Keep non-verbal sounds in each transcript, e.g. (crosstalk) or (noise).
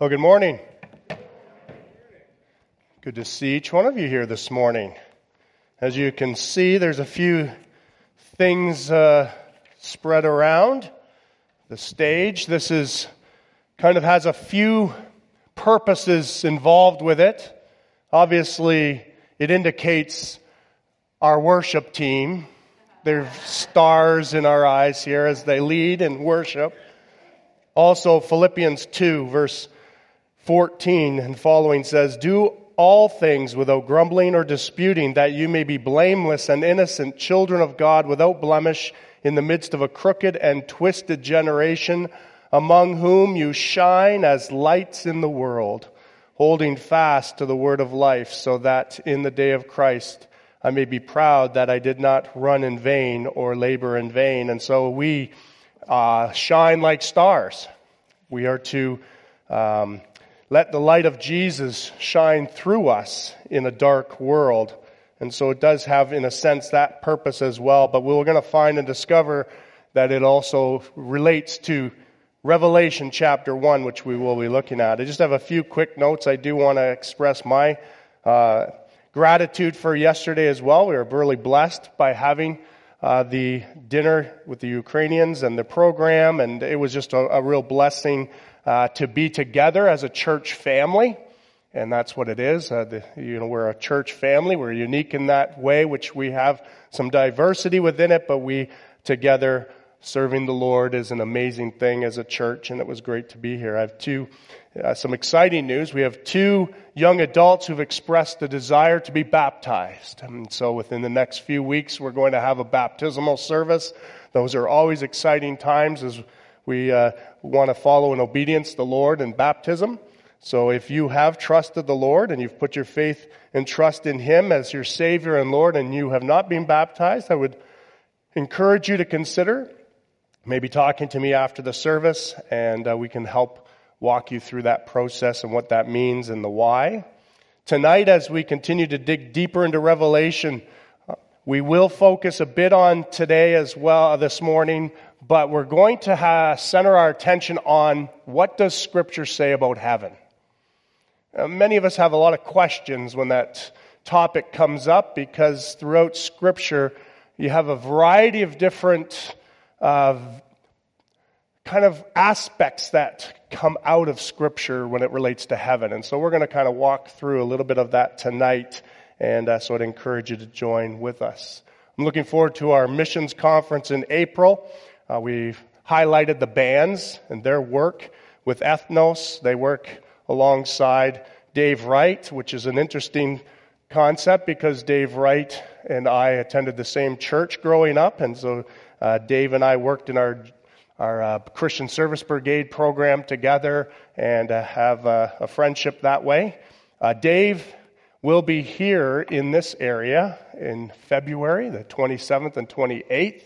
Well, good morning. Good to see each one of you here this morning. As you can see, there's a few things uh, spread around the stage. This is kind of has a few purposes involved with it. Obviously, it indicates our worship team. There's stars in our eyes here as they lead and worship. Also, Philippians 2, verse 14 and following says, Do all things without grumbling or disputing, that you may be blameless and innocent, children of God without blemish, in the midst of a crooked and twisted generation, among whom you shine as lights in the world, holding fast to the word of life, so that in the day of Christ I may be proud that I did not run in vain or labor in vain. And so we uh, shine like stars. We are to um, let the light of Jesus shine through us in a dark world. And so it does have, in a sense, that purpose as well. But we're going to find and discover that it also relates to Revelation chapter 1, which we will be looking at. I just have a few quick notes. I do want to express my uh, gratitude for yesterday as well. We were really blessed by having uh, the dinner with the Ukrainians and the program, and it was just a, a real blessing uh, to be together as a church family. And that's what it is. Uh, the, you know, we're a church family. We're unique in that way, which we have some diversity within it, but we together serving the Lord is an amazing thing as a church, and it was great to be here. I have two, uh, some exciting news. We have two young adults who've expressed the desire to be baptized. And so within the next few weeks, we're going to have a baptismal service. Those are always exciting times as we uh, want to follow in obedience the Lord in baptism. So if you have trusted the Lord and you've put your faith and trust in Him as your Savior and Lord and you have not been baptized, I would encourage you to consider maybe talking to me after the service and uh, we can help walk you through that process and what that means and the why. Tonight, as we continue to dig deeper into Revelation, uh, we will focus a bit on today as well uh, this morning but we're going to have, center our attention on what does Scripture say about heaven. Uh, many of us have a lot of questions when that topic comes up because throughout Scripture you have a variety of different uh, kind of aspects that come out of Scripture when it relates to heaven. And so we're going to kind of walk through a little bit of that tonight, and uh, so I'd encourage you to join with us. I'm looking forward to our missions conference in April. Uh, we've highlighted the bands and their work with Ethnos. They work alongside Dave Wright, which is an interesting concept because Dave Wright and I attended the same church growing up, and so uh, Dave and I worked in our our uh, Christian Service Brigade program together and uh, have a friendship that way. Uh, Dave will be here in this area in February, the 27th and 28th.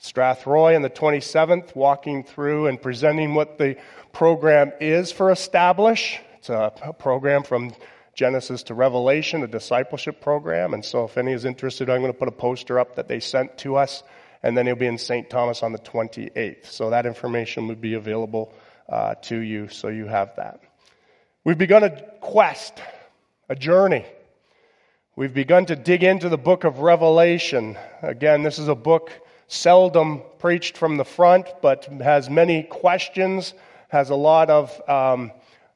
Strathroy on the 27th, walking through and presenting what the program is for Establish. It's a program from Genesis to Revelation, a discipleship program. And so if any is interested, I'm going to put a poster up that they sent to us. And then he'll be in St. Thomas on the 28th. So that information would be available uh, to you, so you have that. We've begun a quest, a journey. We've begun to dig into the book of Revelation. Again, this is a book seldom preached from the front, but has many questions, has a lot of um,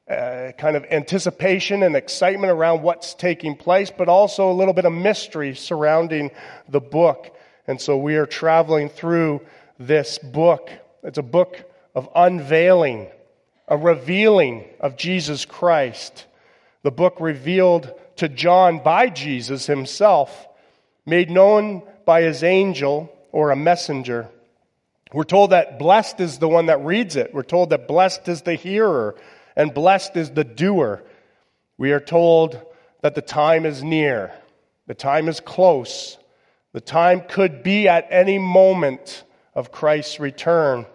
uh, kind of anticipation and excitement around what's taking place, but also a little bit of mystery surrounding the book. And so we are traveling through this book. It's a book of unveiling, a revealing of Jesus Christ. The book revealed to John by Jesus himself, made known by his angel or a messenger. We're told that blessed is the one that reads it. We're told that blessed is the hearer and blessed is the doer. We are told that the time is near. The time is close. The time could be at any moment of Christ's return.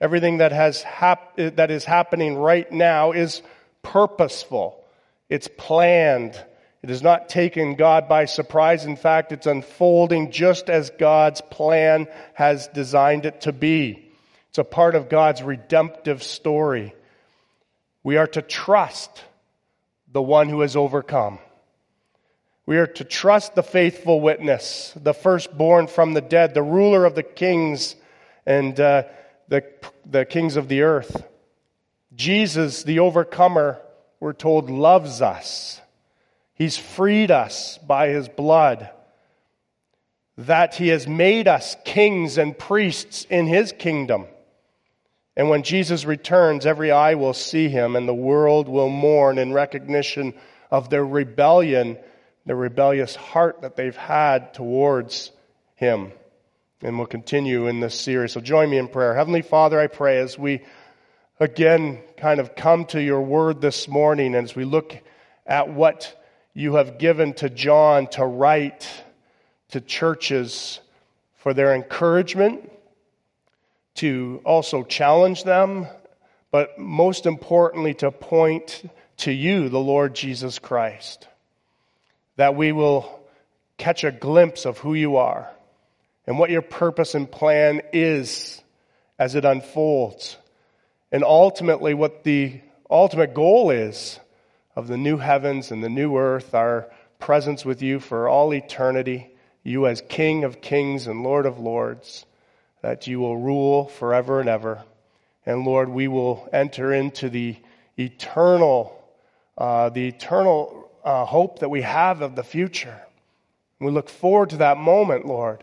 Everything that, has hap- that is happening right now is purposeful. It's planned. It is not taken God by surprise. In fact, it's unfolding just as God's plan has designed it to be. It's a part of God's redemptive story. We are to trust the one who has overcome. We are to trust the faithful witness, the firstborn from the dead, the ruler of the kings and uh, the, the kings of the earth. Jesus, the overcomer, we're told, loves us. He's freed us by his blood. That he has made us kings and priests in his kingdom. And when Jesus returns, every eye will see him, and the world will mourn in recognition of their rebellion, the rebellious heart that they've had towards him. And we'll continue in this series. So join me in prayer. Heavenly Father, I pray as we again kind of come to your word this morning, and as we look at what you have given to John to write to churches for their encouragement to also challenge them, but most importantly, to point to you, the Lord Jesus Christ. That we will catch a glimpse of who you are and what your purpose and plan is as it unfolds. And ultimately, what the ultimate goal is of the new heavens and the new earth, our presence with you for all eternity, you as King of kings and Lord of lords that you will rule forever and ever. And Lord, we will enter into the eternal, uh, the eternal uh, hope that we have of the future. We look forward to that moment, Lord.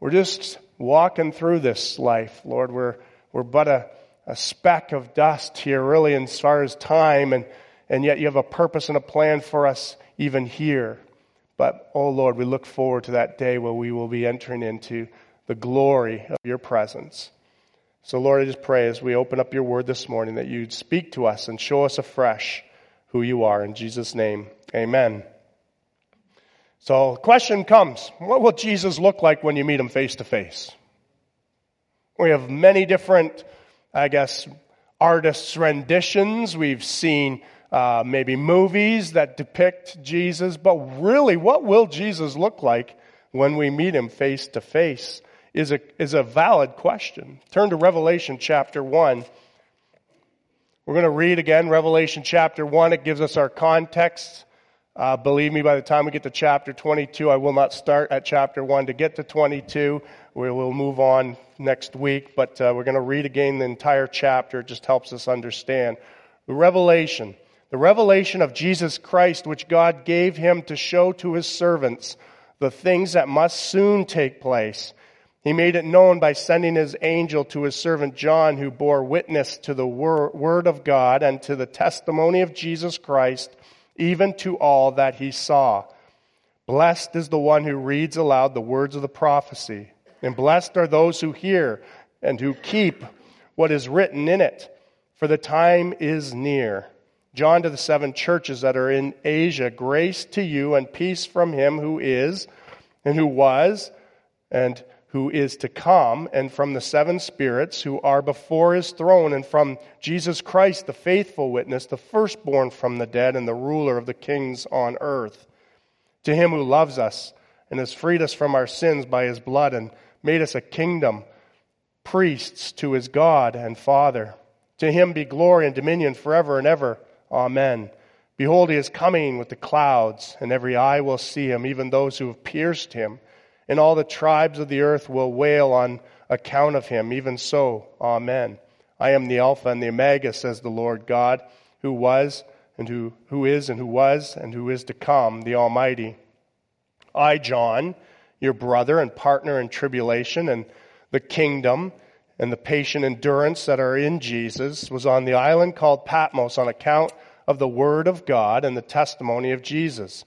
We're just walking through this life, Lord. We're, we're but a, a speck of dust here, really, as far as time, and, and yet you have a purpose and a plan for us even here. But, oh Lord, we look forward to that day where we will be entering into the glory of your presence. So, Lord, I just pray as we open up your word this morning that you'd speak to us and show us afresh who you are. In Jesus' name, amen. So, question comes what will Jesus look like when you meet him face to face? We have many different, I guess, artists' renditions. We've seen uh, maybe movies that depict Jesus, but really, what will Jesus look like when we meet him face to face? is a, is a valid question. Turn to Revelation chapter 1. We're going to read again Revelation chapter 1. It gives us our context. Uh, believe me, by the time we get to chapter 22, I will not start at chapter 1 to get to 22. We will move on next week, but uh, we're going to read again the entire chapter. It just helps us understand. The revelation, the revelation of Jesus Christ, which God gave him to show to his servants the things that must soon take place he made it known by sending his angel to his servant John, who bore witness to the word of God and to the testimony of Jesus Christ, even to all that he saw. Blessed is the one who reads aloud the words of the prophecy, and blessed are those who hear and who keep what is written in it, for the time is near. John to the seven churches that are in Asia, grace to you and peace from him who is, and who was, and who is to come, and from the seven spirits who are before his throne, and from Jesus Christ, the faithful witness, the firstborn from the dead, and the ruler of the kings on earth. To him who loves us and has freed us from our sins by his blood and made us a kingdom, priests to his God and Father. To him be glory and dominion forever and ever. Amen. Behold, he is coming with the clouds, and every eye will see him, even those who have pierced him and all the tribes of the earth will wail on account of him. Even so, Amen. I am the Alpha and the Omega, says the Lord God, who was and who, who is and who was and who is to come, the Almighty. I, John, your brother and partner in tribulation and the kingdom and the patient endurance that are in Jesus, was on the island called Patmos on account of the word of God and the testimony of Jesus.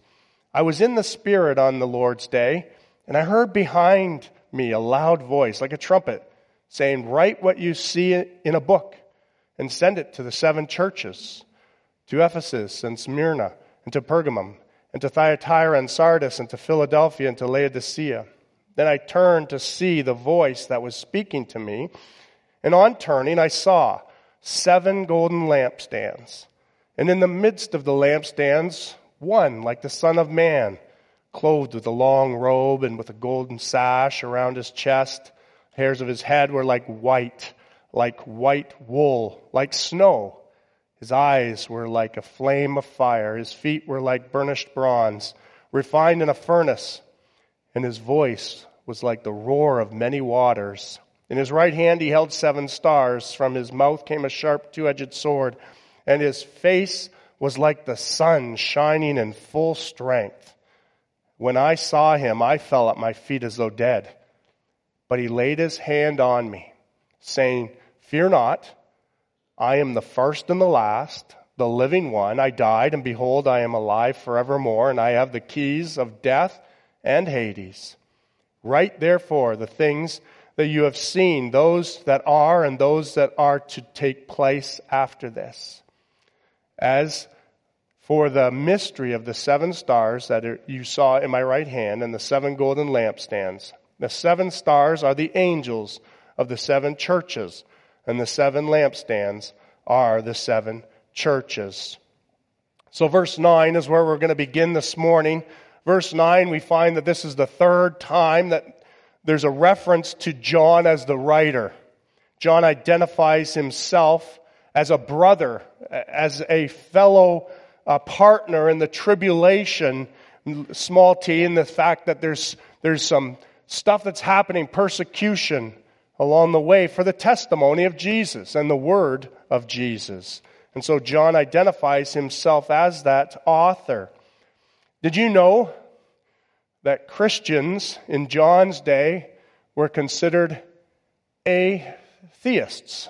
I was in the Spirit on the Lord's day and I heard behind me a loud voice, like a trumpet, saying, Write what you see in a book and send it to the seven churches to Ephesus and Smyrna and to Pergamum and to Thyatira and Sardis and to Philadelphia and to Laodicea. Then I turned to see the voice that was speaking to me. And on turning, I saw seven golden lampstands. And in the midst of the lampstands, one like the Son of Man clothed with a long robe and with a golden sash around his chest. Hairs of his head were like white, like white wool, like snow. His eyes were like a flame of fire. His feet were like burnished bronze, refined in a furnace. And his voice was like the roar of many waters. In his right hand he held seven stars. From his mouth came a sharp two edged sword. And his face was like the sun shining in full strength. When I saw him, I fell at my feet as though dead. But he laid his hand on me, saying, Fear not. I am the first and the last, the living one. I died, and behold, I am alive forevermore, and I have the keys of death and Hades. Write therefore the things that you have seen, those that are and those that are to take place after this. As for the mystery of the seven stars that you saw in my right hand and the seven golden lampstands, the seven stars are the angels of the seven churches and the seven lampstands are the seven churches. So verse 9 is where we're going to begin this morning. Verse 9, we find that this is the third time that there's a reference to John as the writer. John identifies himself as a brother, as a fellow uh, partner in the tribulation, small t, in the fact that there's, there's some stuff that's happening, persecution, along the way for the testimony of Jesus and the word of Jesus. And so John identifies himself as that author. Did you know that Christians in John's day were considered atheists?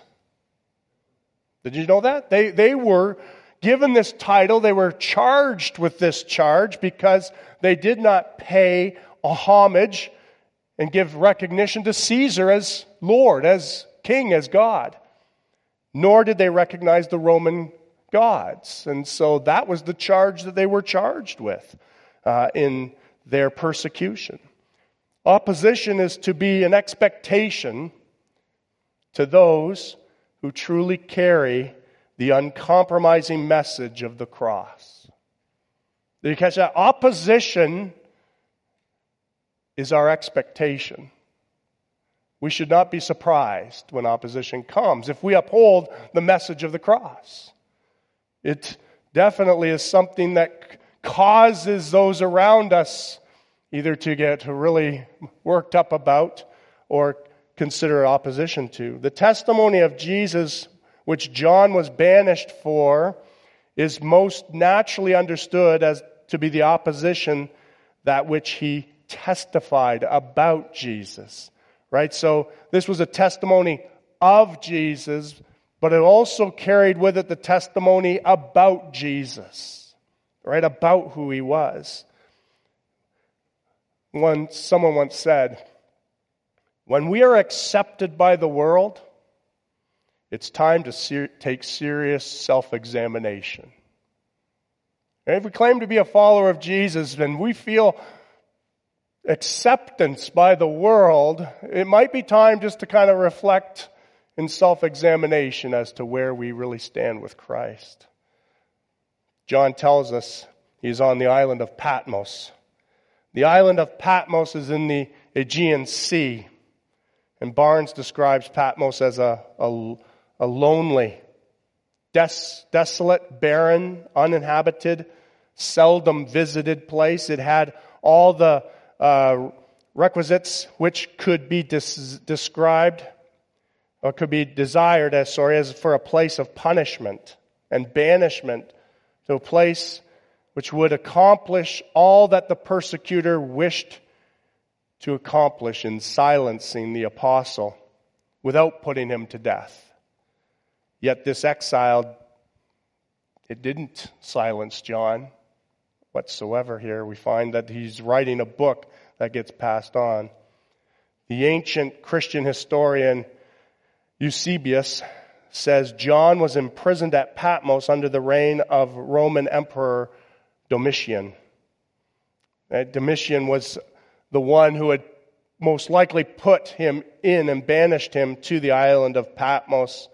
Did you know that? They, they were given this title, they were charged with this charge because they did not pay a homage and give recognition to Caesar as Lord, as King, as God. Nor did they recognize the Roman gods. And so that was the charge that they were charged with uh, in their persecution. Opposition is to be an expectation to those who truly carry the uncompromising message of the cross. Did you catch that? Opposition is our expectation. We should not be surprised when opposition comes if we uphold the message of the cross. It definitely is something that causes those around us either to get really worked up about or consider opposition to. The testimony of Jesus, which John was banished for, is most naturally understood as to be the opposition that which he testified about Jesus, right? So this was a testimony of Jesus, but it also carried with it the testimony about Jesus, right? About who he was. One, someone once said, when we are accepted by the world, it's time to ser- take serious self examination. If we claim to be a follower of Jesus, and we feel acceptance by the world, it might be time just to kind of reflect in self examination as to where we really stand with Christ. John tells us he's on the island of Patmos. The island of Patmos is in the Aegean Sea. And Barnes describes Patmos as a, a, a lonely, des, desolate, barren, uninhabited, seldom visited place. It had all the uh, requisites which could be described or could be desired as sorry as for a place of punishment and banishment to a place which would accomplish all that the persecutor wished to accomplish in silencing the apostle without putting him to death. Yet this exile, it didn't silence John whatsoever here. We find that he's writing a book that gets passed on. The ancient Christian historian Eusebius says John was imprisoned at Patmos under the reign of Roman Emperor Domitian. Uh, Domitian was the one who had most likely put him in and banished him to the island of Patmos.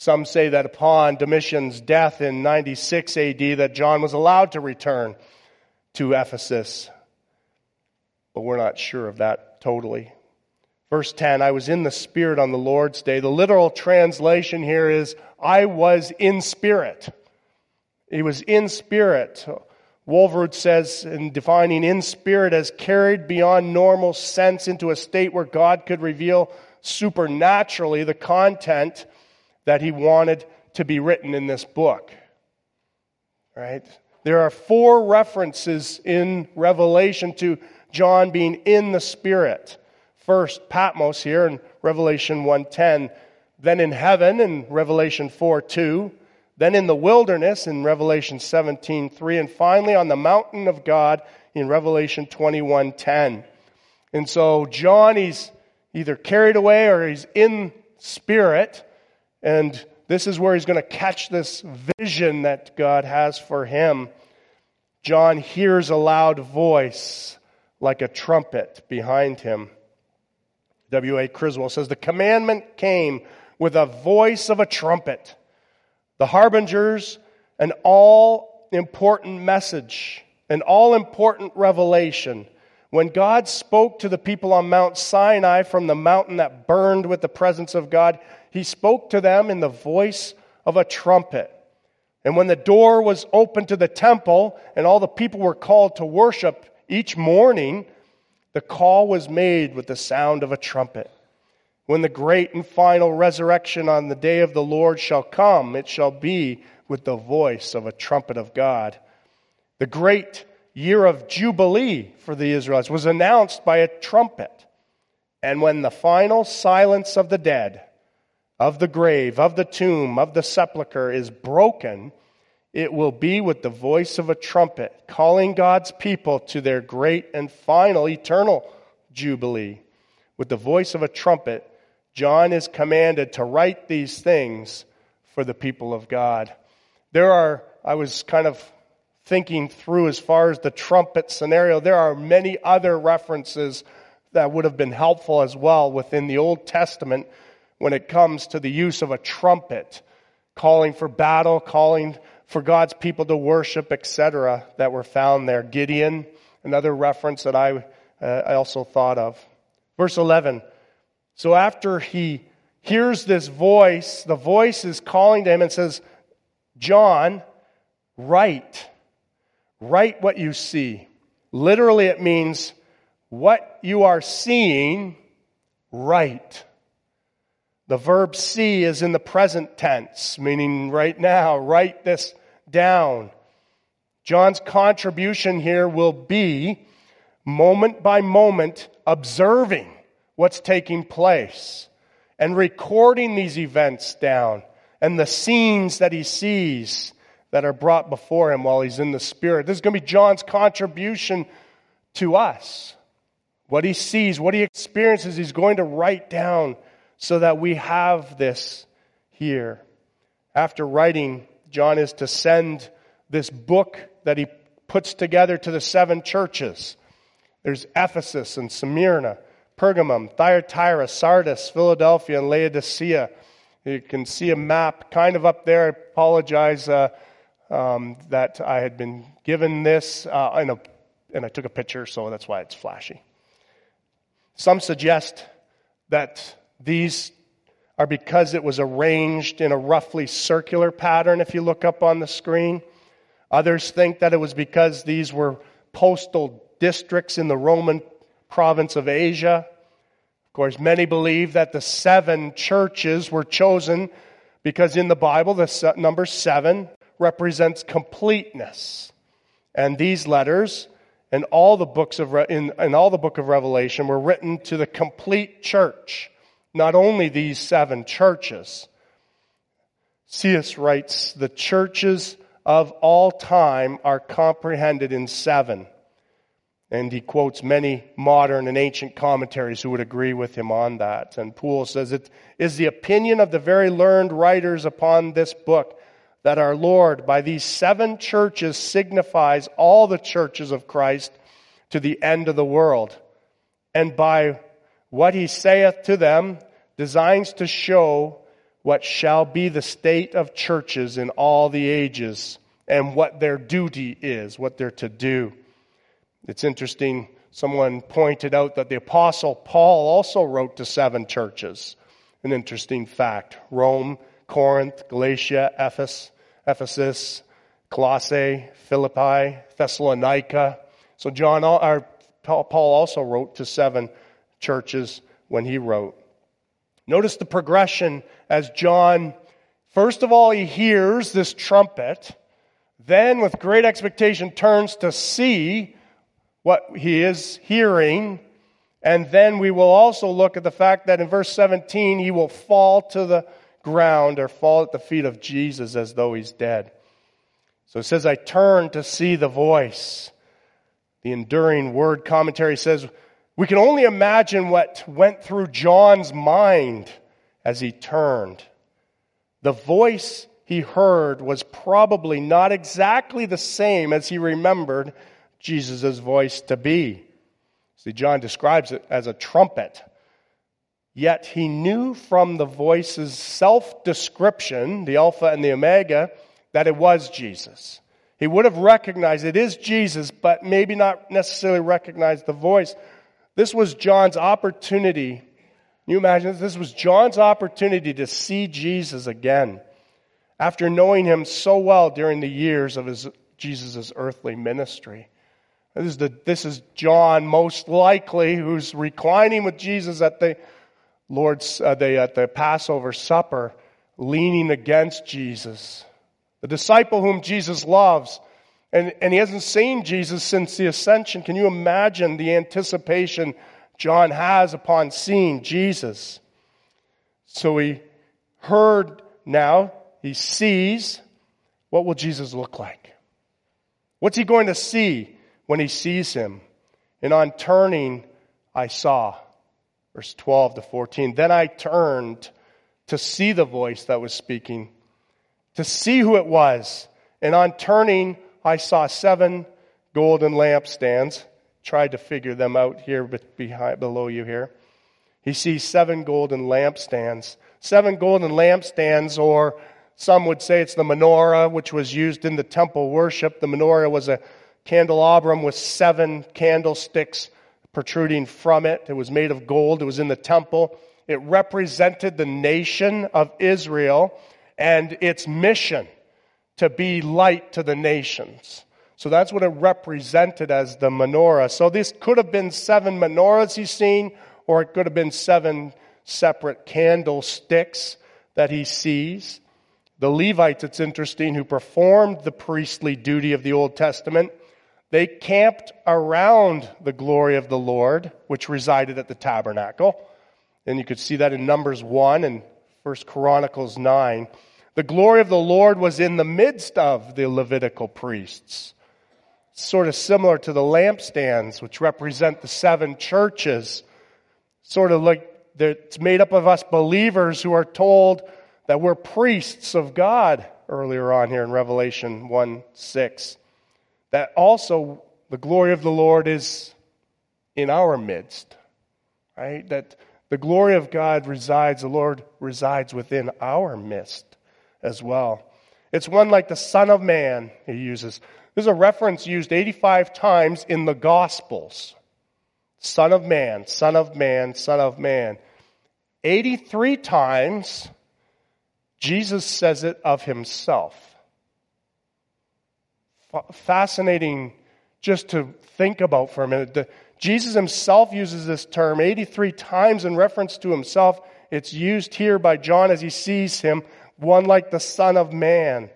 Some say that upon Domitian's death in 96 AD that John was allowed to return to Ephesus. But we're not sure of that totally. Verse 10, I was in the Spirit on the Lord's day. The literal translation here is, I was in spirit. He was in spirit. Walvoord says, in defining in spirit as carried beyond normal sense into a state where God could reveal supernaturally the content that he wanted to be written in this book. Right? There are four references in Revelation to John being in the Spirit. First, Patmos here in Revelation 1:10, then in heaven in Revelation 4:2, then in the wilderness in Revelation 17:3, and finally on the mountain of God in Revelation 21:10. And so John he's either carried away or he's in spirit, and this is where he's going to catch this vision that God has for him. John hears a loud voice like a trumpet behind him. W.A. Criswell says, The commandment came with a voice of a trumpet, the harbingers, an all important message, an all important revelation. When God spoke to the people on Mount Sinai from the mountain that burned with the presence of God, he spoke to them in the voice of a trumpet. And when the door was opened to the temple and all the people were called to worship each morning, the call was made with the sound of a trumpet. When the great and final resurrection on the day of the Lord shall come, it shall be with the voice of a trumpet of God. The great year of Jubilee for the Israelites was announced by a trumpet. And when the final silence of the dead, of the grave, of the tomb, of the sepulchre is broken, it will be with the voice of a trumpet, calling God's people to their great and final eternal jubilee. With the voice of a trumpet, John is commanded to write these things for the people of God. There are, I was kind of thinking through as far as the trumpet scenario, there are many other references that would have been helpful as well within the Old Testament when it comes to the use of a trumpet, calling for battle, calling for God's people to worship, etc., that were found there. Gideon, another reference that I, uh, I also thought of. Verse 11. So after he hears this voice, the voice is calling to him and says, John, write. Write what you see. Literally, it means what you are seeing, write. The verb see is in the present tense, meaning right now. Write this down. John's contribution here will be moment by moment observing what's taking place and recording these events down and the scenes that he sees that are brought before him while he's in the Spirit. This is going to be John's contribution to us. What he sees, what he experiences, he's going to write down so that we have this here. After writing, John is to send this book that he puts together to the seven churches. There's Ephesus and Smyrna, Pergamum, Thyatira, Sardis, Philadelphia, and Laodicea. You can see a map kind of up there. I apologize uh, um, that I had been given this, uh, a, and I took a picture, so that's why it's flashy. Some suggest that these are because it was arranged in a roughly circular pattern, if you look up on the screen. Others think that it was because these were postal districts in the Roman province of Asia. Of course, many believe that the seven churches were chosen because in the Bible, the number seven represents completeness. And these letters and all the books of, in, in all the book of Revelation were written to the complete church not only these seven churches. C.S. writes, the churches of all time are comprehended in seven. And he quotes many modern and ancient commentaries who would agree with him on that. And Poole says it is the opinion of the very learned writers upon this book that our Lord, by these seven churches, signifies all the churches of Christ to the end of the world. And by what he saith to them designs to show what shall be the state of churches in all the ages and what their duty is, what they're to do. It's interesting. someone pointed out that the Apostle Paul also wrote to seven churches. An interesting fact Rome, Corinth, Galatia, Ephesus, Ephesus Colossae, Philippi, Thessalonica. So John, or Paul also wrote to seven churches when he wrote. Notice the progression as John, first of all, he hears this trumpet, then with great expectation turns to see what he is hearing, and then we will also look at the fact that in verse 17 he will fall to the ground or fall at the feet of Jesus as though he's dead. So it says, I turned to see the voice. The enduring word commentary says, we can only imagine what went through John's mind as he turned. The voice he heard was probably not exactly the same as he remembered Jesus' voice to be. See, John describes it as a trumpet. Yet he knew from the voice's self description, the Alpha and the Omega, that it was Jesus. He would have recognized it is Jesus, but maybe not necessarily recognized the voice. This was John's opportunity. Can you imagine this? This was John's opportunity to see Jesus again after knowing him so well during the years of his, Jesus' earthly ministry. This is, the, this is John, most likely, who's reclining with Jesus at the Lord's, uh, the, at the Passover supper, leaning against Jesus the disciple whom Jesus loves. And, and he hasn't seen Jesus since the ascension. Can you imagine the anticipation John has upon seeing Jesus? So he heard now, he sees, what will Jesus look like? What's he going to see when he sees him? And on turning, I saw. Verse 12 to 14. Then I turned to see the voice that was speaking to see who it was. And on turning, I saw seven golden lampstands. Tried to figure them out here behind, below you here. He sees seven golden lampstands. Seven golden lampstands, or some would say it's the menorah, which was used in the temple worship. The menorah was a candelabrum with seven candlesticks protruding from it. It was made of gold. It was in the temple. It represented the nation of Israel and its mission to be light to the nations. So that's what it represented as the menorah. So this could have been seven menorahs he's seen, or it could have been seven separate candlesticks that he sees. The Levites, it's interesting, who performed the priestly duty of the Old Testament, they camped around the glory of the Lord, which resided at the tabernacle. And you could see that in Numbers 1 and 1 Chronicles 9. The glory of the Lord was in the midst of the Levitical priests. Sort of similar to the lampstands, which represent the seven churches. Sort of like it's made up of us believers who are told that we're priests of God earlier on here in Revelation 1 6. That also the glory of the Lord is in our midst. Right? That the glory of God resides, the Lord resides within our midst as well. It's one like the Son of Man, he uses. There's a reference used 85 times in the Gospels. Son of Man, Son of Man, Son of Man. 83 times, Jesus says it of himself. Fascinating just to think about for a minute. Jesus himself uses this term 83 times in reference to himself. It's used here by John as he sees him one like the Son of Man. If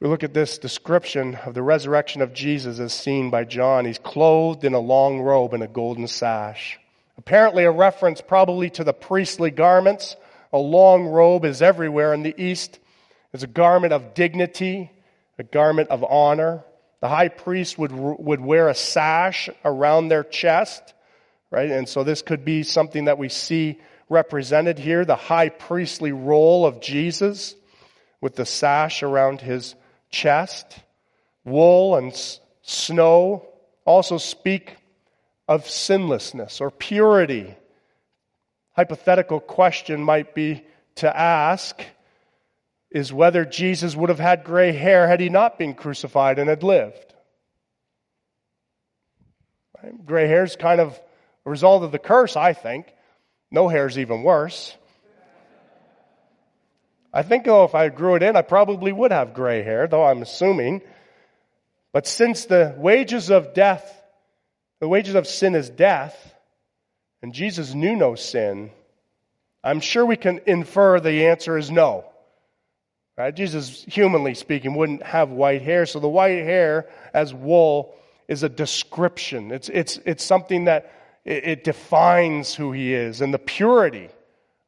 we look at this description of the resurrection of Jesus as seen by John, he's clothed in a long robe and a golden sash. Apparently, a reference probably to the priestly garments. A long robe is everywhere in the East. It's a garment of dignity, a garment of honor. The high priest would, would wear a sash around their chest, right? And so this could be something that we see represented here the high priestly role of Jesus with the sash around his chest. Wool and snow also speak of sinlessness or purity. Hypothetical question might be to ask is whether Jesus would have had gray hair had he not been crucified and had lived. Gray hair is kind of a result of the curse, I think. No hair is even worse. I think, though, if I grew it in, I probably would have gray hair, though I'm assuming. But since the wages of death, the wages of sin is death, and Jesus knew no sin, I'm sure we can infer the answer is no. Right? Jesus, humanly speaking, wouldn't have white hair. So the white hair as wool is a description. It's, it's, it's something that it, it defines who he is and the purity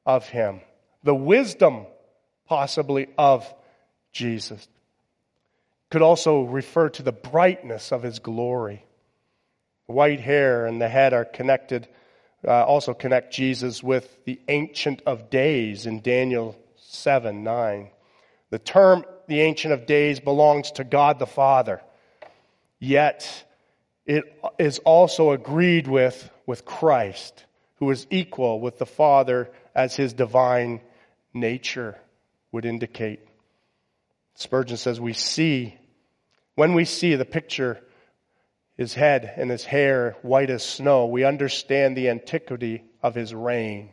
of him, the wisdom possibly of Jesus. Could also refer to the brightness of his glory. White hair and the head are connected, uh, also connect Jesus with the Ancient of Days in Daniel 7 9. The term the Ancient of Days belongs to God the Father, yet it is also agreed with with Christ, who is equal with the Father as his divine nature would indicate. Spurgeon says, We see, when we see the picture, his head and his hair white as snow, we understand the antiquity of his reign.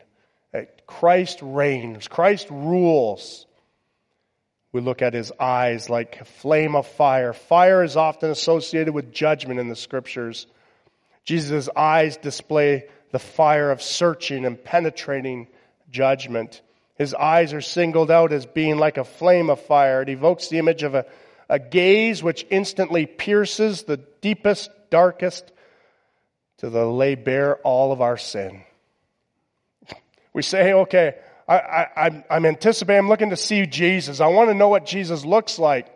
Christ reigns, Christ rules. We look at his eyes like a flame of fire. Fire is often associated with judgment in the scriptures. Jesus' eyes display the fire of searching and penetrating judgment. His eyes are singled out as being like a flame of fire. It evokes the image of a, a gaze which instantly pierces the deepest, darkest to the lay bare all of our sin. We say, okay, I, am anticipating, I'm looking to see Jesus. I want to know what Jesus looks like.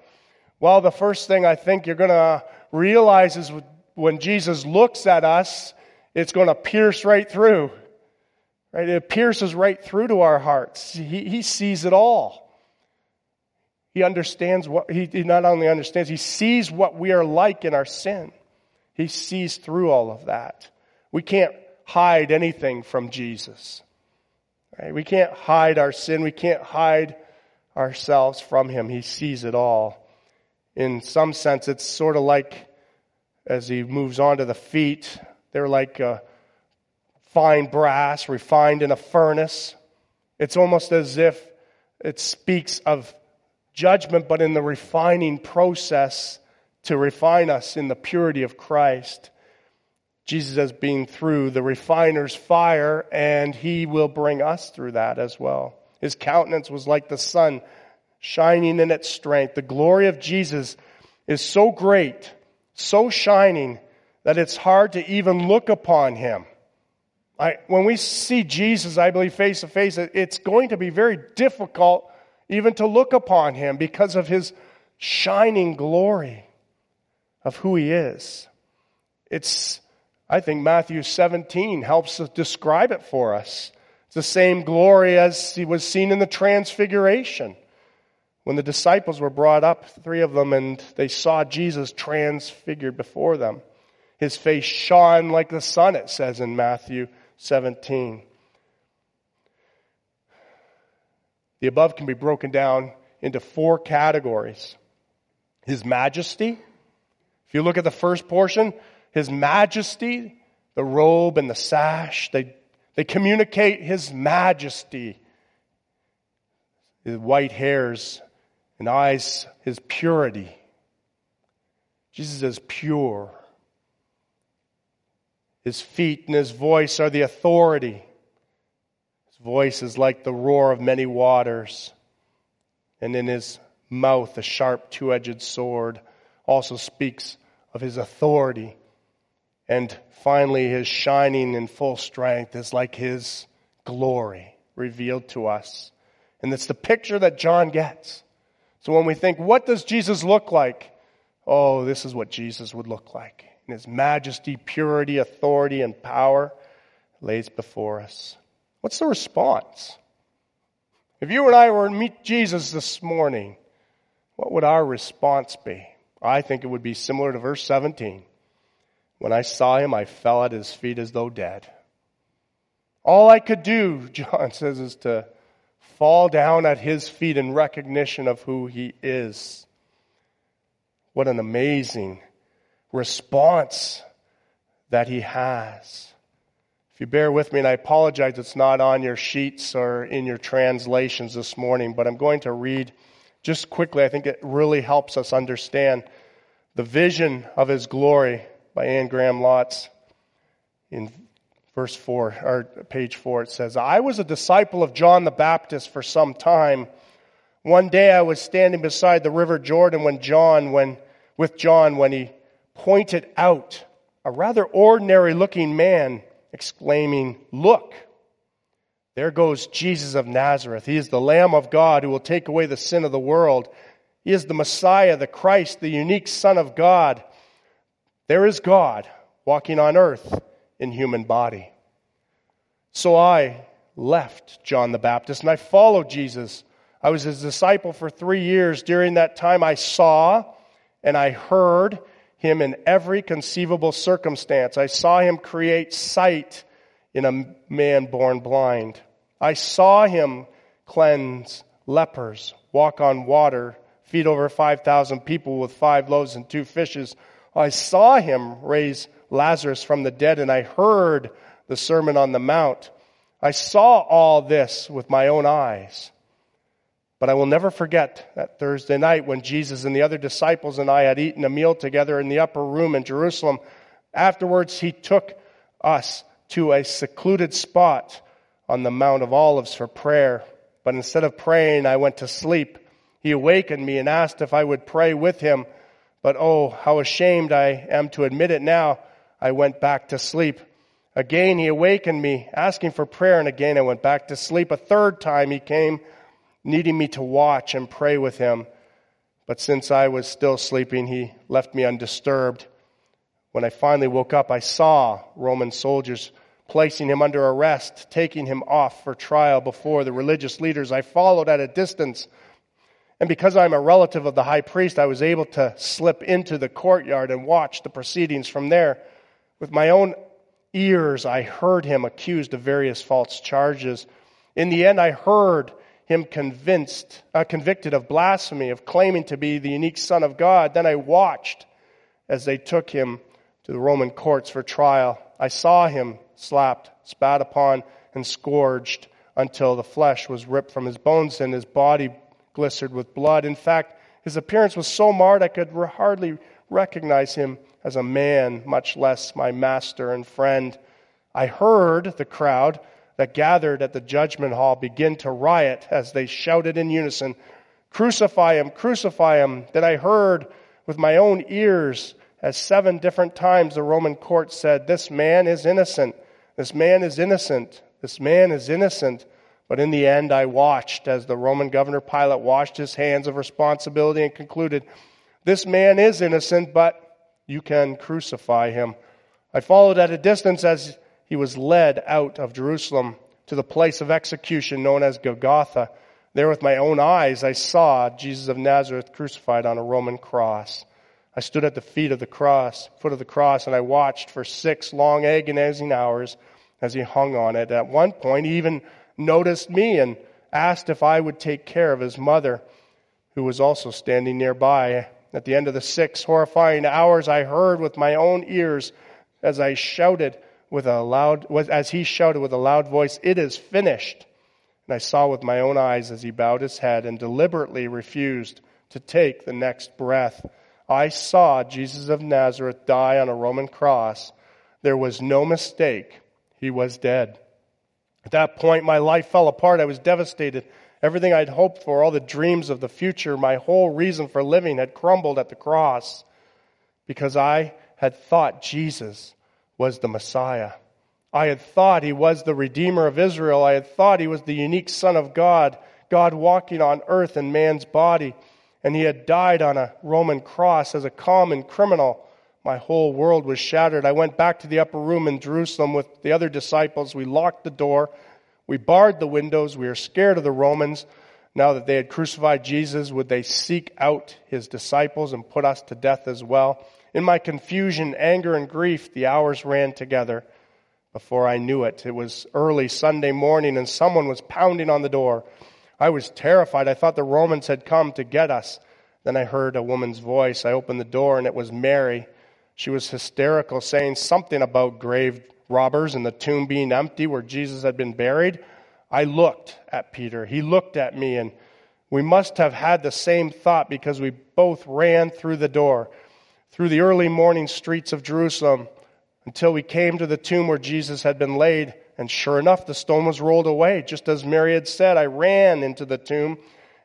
Well, the first thing I think you're going to realize is when Jesus looks at us, it's going to pierce right through. Right? It pierces right through to our hearts. He, he sees it all. He understands what, he, he not only understands, he sees what we are like in our sin. He sees through all of that. We can't hide anything from Jesus. Right? We can't hide our sin. We can't hide ourselves from Him. He sees it all. In some sense, it's sort of like as He moves on to the feet, they're like uh, fine brass refined in a furnace. It's almost as if it speaks of judgment, but in the refining process to refine us in the purity of Christ. Jesus has been through the refiner's fire, and he will bring us through that as well. His countenance was like the sun shining in its strength. The glory of Jesus is so great, so shining, that it's hard to even look upon him. I, when we see Jesus, I believe, face to face, it's going to be very difficult even to look upon him because of his shining glory of who he is. It's I think Matthew 17 helps describe it for us. It's the same glory as he was seen in the transfiguration. When the disciples were brought up, three of them, and they saw Jesus transfigured before them. His face shone like the sun, it says in Matthew 17. The above can be broken down into four categories. His majesty. If you look at the first portion, his majesty, the robe and the sash, they, they communicate his majesty. His white hairs and eyes, his purity. Jesus is pure. His feet and his voice are the authority. His voice is like the roar of many waters. And in his mouth, a sharp two edged sword also speaks of his authority and finally, his shining in full strength is like his glory revealed to us. And it's the picture that John gets. So when we think, what does Jesus look like? Oh, this is what Jesus would look like. In his majesty, purity, authority, and power lays before us. What's the response? If you and I were to meet Jesus this morning, what would our response be? I think it would be similar to verse 17. When I saw him, I fell at his feet as though dead. All I could do, (laughs) John says, is to fall down at his feet in recognition of who he is. What an amazing response that he has. If you bear with me, and I apologize, it's not on your sheets or in your translations this morning, but I'm going to read just quickly. I think it really helps us understand the vision of his glory by Anne Graham Lotz in verse 4 or page 4 it says i was a disciple of john the baptist for some time. One day i was standing beside the river jordan when john when with john when he pointed out a rather ordinary looking man exclaiming look there goes jesus of nazareth. He is the lamb of god who will take away the sin of the world. He is the messiah the christ the unique son of god. There is god walking on earth in human body. So I left John the Baptist and I followed Jesus. I was his disciple for three years. During that time, I saw and I heard him in every conceivable circumstance. I saw him create sight in a man born blind. I saw him cleanse lepers, walk on water, feed over 5,000 people with five loaves and two fishes. I saw him raise Lazarus from the dead, and I heard the Sermon on the Mount. I saw all this with my own eyes. But I will never forget that Thursday night when Jesus and the other disciples and I had eaten a meal together in the upper room in Jerusalem. Afterwards, he took us to a secluded spot on the Mount of Olives for prayer. But instead of praying, I went to sleep. He awakened me and asked if I would pray with him. But oh, how ashamed I am to admit it now. I went back to sleep. Again, he awakened me, asking for prayer, and again I went back to sleep. A third time he came, needing me to watch and pray with him. But since I was still sleeping, he left me undisturbed. When I finally woke up, I saw Roman soldiers placing him under arrest, taking him off for trial before the religious leaders. I followed at a distance. And because I'm a relative of the high priest, I was able to slip into the courtyard and watch the proceedings from there. With my own ears, I heard him accused of various false charges. In the end, I heard him convinced, uh, convicted of blasphemy, of claiming to be the unique Son of God. Then I watched as they took him to the Roman courts for trial. I saw him slapped, spat upon, and scourged until the flesh was ripped from his bones and his body glistered with blood. In fact, his appearance was so marred I could hardly recognize him as a man, much less my master and friend. I heard the crowd that gathered at the judgment hall begin to riot as they shouted in unison, Crucify him, crucify him. Then I heard with my own ears as seven different times the Roman court said, This man is innocent. This man is innocent. This man is innocent. But in the end, I watched as the Roman governor Pilate washed his hands of responsibility and concluded, This man is innocent, but you can crucify him. I followed at a distance as he was led out of Jerusalem to the place of execution known as Golgotha. There with my own eyes I saw Jesus of Nazareth crucified on a Roman cross. I stood at the feet of the cross, foot of the cross, and I watched for six long agonizing hours as he hung on it. At one point, he even noticed me and asked if I would take care of his mother, who was also standing nearby. At the end of the six horrifying hours, I heard with my own ears as I shouted with a loud, as he shouted with a loud voice, "It is finished." And I saw with my own eyes as he bowed his head and deliberately refused to take the next breath. I saw Jesus of Nazareth die on a Roman cross. There was no mistake. He was dead. At that point, my life fell apart. I was devastated. Everything I'd hoped for, all the dreams of the future, my whole reason for living had crumbled at the cross because I had thought Jesus was the Messiah. I had thought he was the Redeemer of Israel. I had thought he was the unique Son of God, God walking on earth in man's body. And he had died on a Roman cross as a common criminal. My whole world was shattered. I went back to the upper room in Jerusalem with the other disciples. We locked the door. We barred the windows. We were scared of the Romans. Now that they had crucified Jesus, would they seek out his disciples and put us to death as well? In my confusion, anger, and grief, the hours ran together. Before I knew it, it was early Sunday morning and someone was pounding on the door. I was terrified. I thought the Romans had come to get us. Then I heard a woman's voice. I opened the door and it was Mary. She was hysterical, saying something about grave robbers and the tomb being empty where Jesus had been buried. I looked at Peter. He looked at me, and we must have had the same thought because we both ran through the door, through the early morning streets of Jerusalem, until we came to the tomb where Jesus had been laid. And sure enough, the stone was rolled away, just as Mary had said. I ran into the tomb,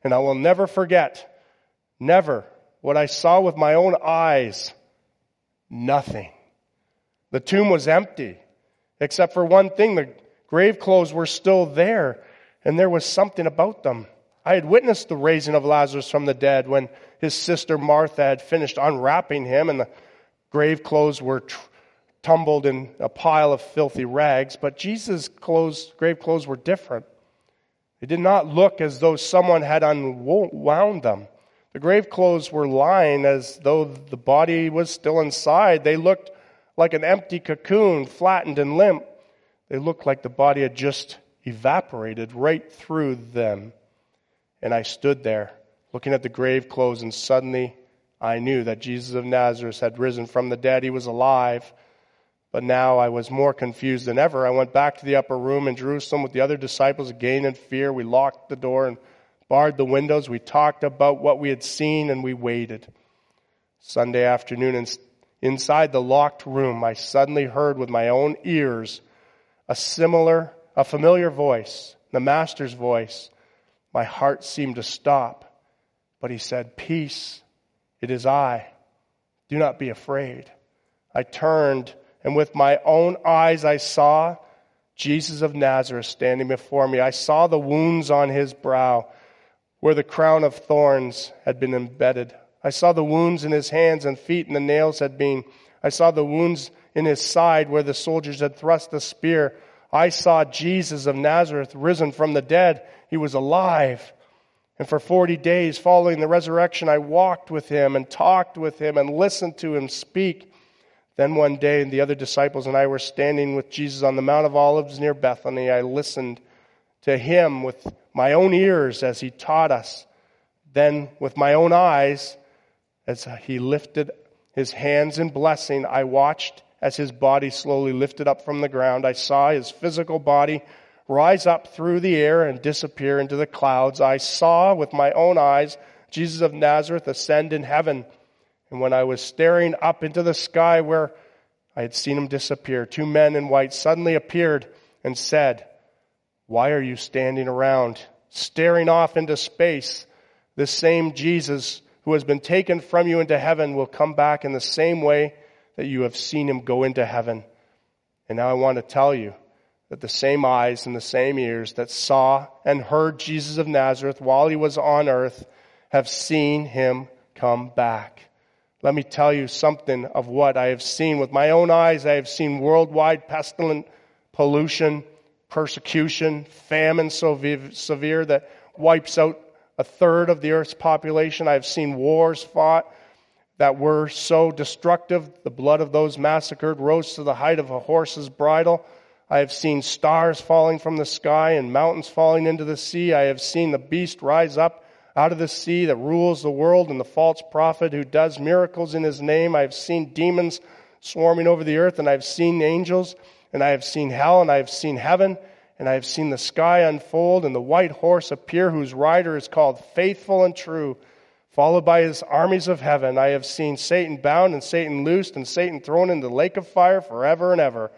and I will never forget, never, what I saw with my own eyes. Nothing. The tomb was empty, except for one thing the grave clothes were still there, and there was something about them. I had witnessed the raising of Lazarus from the dead when his sister Martha had finished unwrapping him, and the grave clothes were tr- tumbled in a pile of filthy rags. But Jesus' clothes, grave clothes were different. They did not look as though someone had unwound them. The grave clothes were lying as though the body was still inside. They looked like an empty cocoon, flattened and limp. They looked like the body had just evaporated right through them. And I stood there looking at the grave clothes, and suddenly I knew that Jesus of Nazareth had risen from the dead. He was alive. But now I was more confused than ever. I went back to the upper room in Jerusalem with the other disciples, again in fear. We locked the door and barred the windows. We talked about what we had seen and we waited. Sunday afternoon, inside the locked room, I suddenly heard with my own ears a similar, a familiar voice, the Master's voice. My heart seemed to stop, but he said, Peace, it is I. Do not be afraid. I turned and with my own eyes I saw Jesus of Nazareth standing before me. I saw the wounds on his brow where the crown of thorns had been embedded. I saw the wounds in his hands and feet and the nails had been. I saw the wounds in his side where the soldiers had thrust the spear. I saw Jesus of Nazareth risen from the dead. He was alive. And for 40 days following the resurrection, I walked with him and talked with him and listened to him speak. Then one day, the other disciples and I were standing with Jesus on the Mount of Olives near Bethany. I listened to him with my own ears as he taught us. Then, with my own eyes, as he lifted his hands in blessing, I watched as his body slowly lifted up from the ground. I saw his physical body rise up through the air and disappear into the clouds. I saw with my own eyes Jesus of Nazareth ascend in heaven. And when I was staring up into the sky where I had seen him disappear, two men in white suddenly appeared and said, Why are you standing around, staring off into space? This same Jesus who has been taken from you into heaven will come back in the same way that you have seen him go into heaven. And now I want to tell you that the same eyes and the same ears that saw and heard Jesus of Nazareth while he was on earth have seen him come back. Let me tell you something of what I have seen with my own eyes. I have seen worldwide pestilent pollution, persecution, famine so severe that wipes out a third of the earth's population. I have seen wars fought that were so destructive. The blood of those massacred rose to the height of a horse's bridle. I have seen stars falling from the sky and mountains falling into the sea. I have seen the beast rise up out of the sea that rules the world and the false prophet who does miracles in his name. I have seen demons swarming over the earth, and I have seen angels, and I have seen hell, and I have seen heaven, and I have seen the sky unfold, and the white horse appear, whose rider is called Faithful and True, followed by his armies of heaven. I have seen Satan bound, and Satan loosed, and Satan thrown into the lake of fire forever and ever.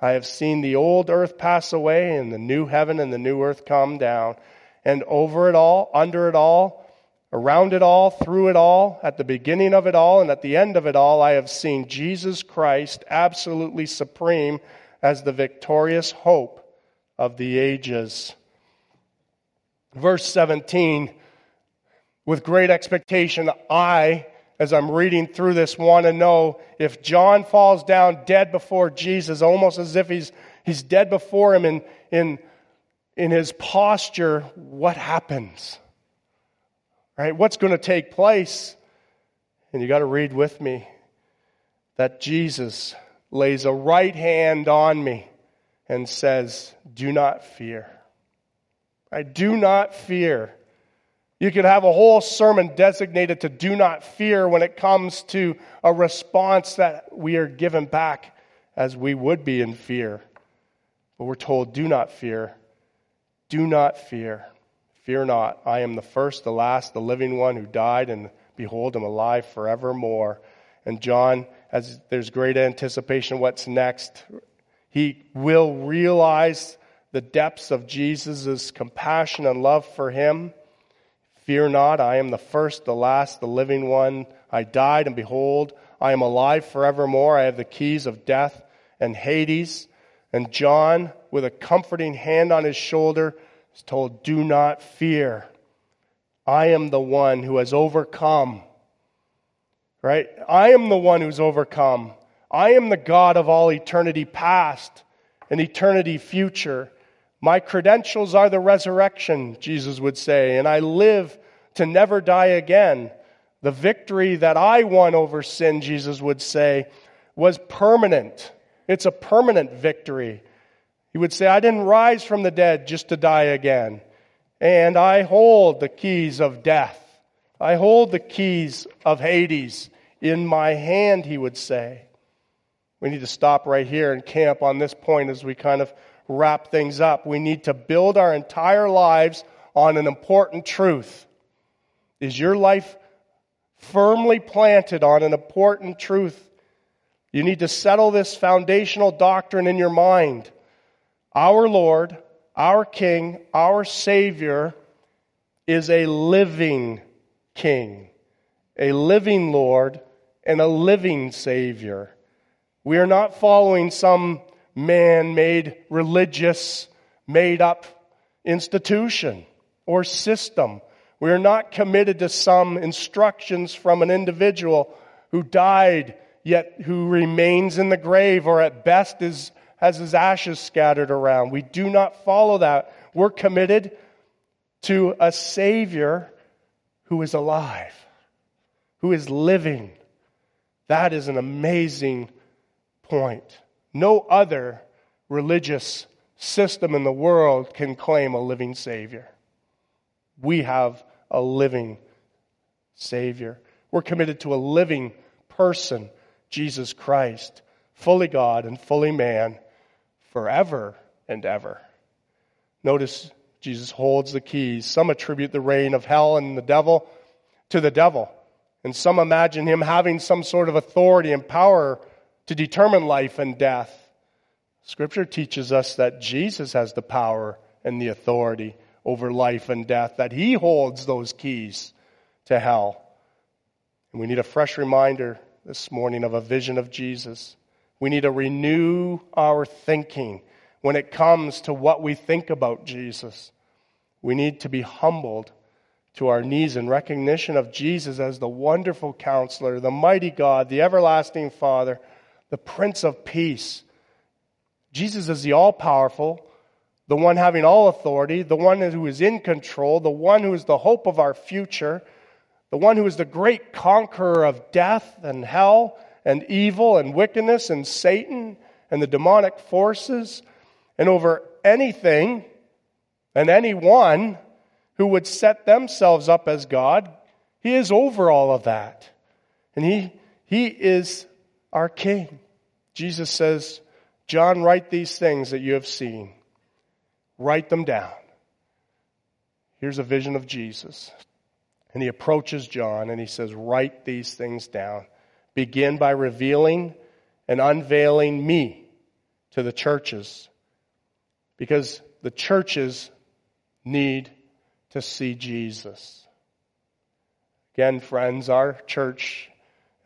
I have seen the old earth pass away, and the new heaven and the new earth come down and over it all, under it all, around it all, through it all, at the beginning of it all, and at the end of it all, I have seen Jesus Christ absolutely supreme as the victorious hope of the ages. Verse 17, with great expectation, I, as I'm reading through this, want to know if John falls down dead before Jesus, almost as if he's, he's dead before him in, in in his posture, what happens? Right? What's going to take place? And you got to read with me that Jesus lays a right hand on me and says, Do not fear. I do not fear. You could have a whole sermon designated to do not fear when it comes to a response that we are given back as we would be in fear. But we're told, do not fear. Do not fear. Fear not. I am the first, the last, the living one who died, and behold, I'm alive forevermore. And John, as there's great anticipation what's next, he will realize the depths of Jesus' compassion and love for him Fear not, I am the first, the last, the living one. I died, and behold, I am alive forevermore. I have the keys of death and Hades. And John, with a comforting hand on his shoulder, is told, Do not fear. I am the one who has overcome. Right? I am the one who's overcome. I am the God of all eternity past and eternity future. My credentials are the resurrection, Jesus would say, and I live to never die again. The victory that I won over sin, Jesus would say, was permanent. It's a permanent victory. He would say, I didn't rise from the dead just to die again. And I hold the keys of death. I hold the keys of Hades in my hand, he would say. We need to stop right here and camp on this point as we kind of wrap things up. We need to build our entire lives on an important truth. Is your life firmly planted on an important truth? You need to settle this foundational doctrine in your mind. Our Lord, our King, our Savior is a living King, a living Lord, and a living Savior. We are not following some man made religious, made up institution or system. We are not committed to some instructions from an individual who died yet who remains in the grave or at best is, has his ashes scattered around. We do not follow that. We're committed to a Savior who is alive, who is living. That is an amazing point. No other religious system in the world can claim a living Savior. We have a living Savior. We're committed to a living person, Jesus Christ, fully God and fully man, forever and ever. Notice Jesus holds the keys. Some attribute the reign of hell and the devil to the devil. And some imagine him having some sort of authority and power to determine life and death. Scripture teaches us that Jesus has the power and the authority over life and death, that he holds those keys to hell. And we need a fresh reminder this morning of a vision of Jesus. We need to renew our thinking when it comes to what we think about Jesus. We need to be humbled to our knees in recognition of Jesus as the wonderful counselor, the mighty God, the everlasting Father, the Prince of Peace. Jesus is the all powerful, the one having all authority, the one who is in control, the one who is the hope of our future, the one who is the great conqueror of death and hell and evil and wickedness and Satan and the demonic forces and over anything and anyone who would set themselves up as God. He is over all of that. And he, he is our King. Jesus says, John, write these things that you have seen. Write them down. Here's a vision of Jesus. And he approaches John and he says, Write these things down. Begin by revealing and unveiling me to the churches. Because the churches need to see Jesus. Again, friends, our church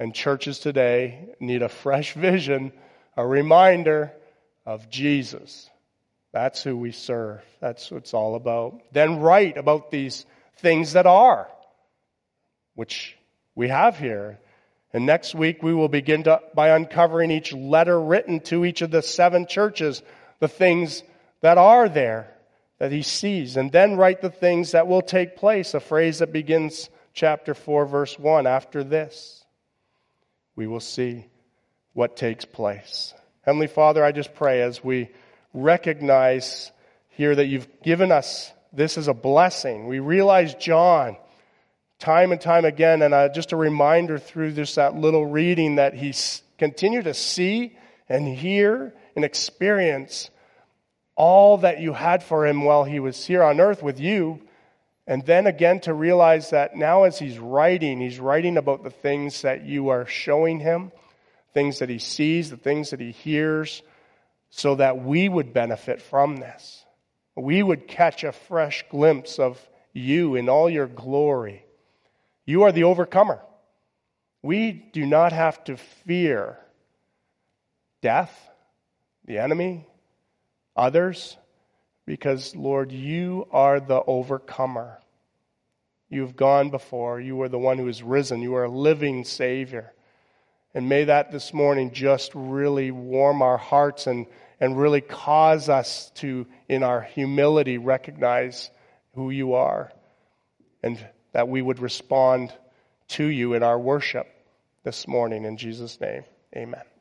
and churches today need a fresh vision, a reminder of Jesus. That's who we serve. That's what it's all about. Then write about these things that are, which we have here. And next week we will begin to, by uncovering each letter written to each of the seven churches, the things that are there that he sees. And then write the things that will take place, a phrase that begins chapter 4, verse 1 after this we will see what takes place. Heavenly Father, I just pray as we recognize here that you've given us this as a blessing. We realize John time and time again. And uh, just a reminder through just that little reading that he continued to see and hear and experience all that you had for him while he was here on earth with you. And then again to realize that now as he's writing, he's writing about the things that you are showing him, things that he sees, the things that he hears, so that we would benefit from this. We would catch a fresh glimpse of you in all your glory. You are the overcomer. We do not have to fear death, the enemy, others, because, Lord, you are the overcomer. You've gone before. You are the one who is risen. You are a living Savior. And may that this morning just really warm our hearts and, and really cause us to, in our humility, recognize who you are and that we would respond to you in our worship this morning. In Jesus' name, amen.